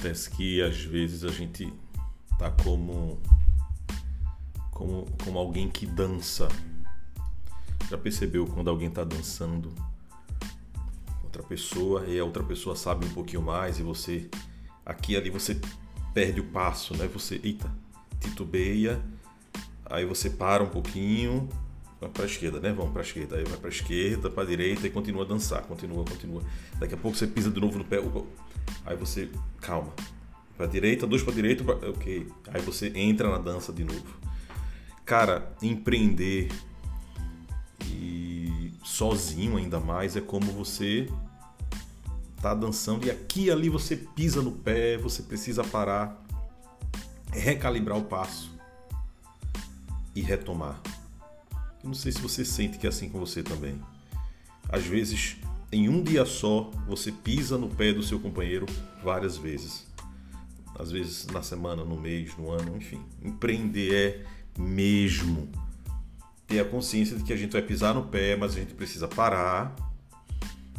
Acontece que às vezes a gente tá como como, como alguém que dança. Já percebeu quando alguém está dançando outra pessoa e a outra pessoa sabe um pouquinho mais e você aqui ali você perde o passo, né? Você, eita, titubeia, aí você para um pouquinho, para a esquerda, né? Vamos para a esquerda, aí vai para a esquerda, para a direita e continua a dançar, continua, continua. Daqui a pouco você pisa de novo no pé, aí você calma, para a direita, dois para a direita, pra, ok, aí você entra na dança de novo. Cara, empreender e sozinho ainda mais é como você tá dançando e aqui e ali você pisa no pé, você precisa parar, recalibrar o passo e retomar. Eu não sei se você sente que é assim com você também. Às vezes, em um dia só, você pisa no pé do seu companheiro várias vezes. Às vezes na semana, no mês, no ano, enfim. Empreender é mesmo ter a consciência de que a gente vai pisar no pé, mas a gente precisa parar,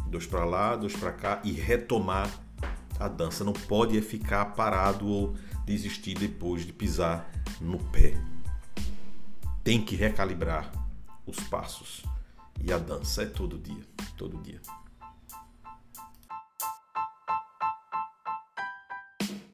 dois para lá, dois para cá e retomar a dança. Não pode é ficar parado ou desistir depois de pisar no pé. Tem que recalibrar os passos. E a dança é todo dia, todo dia.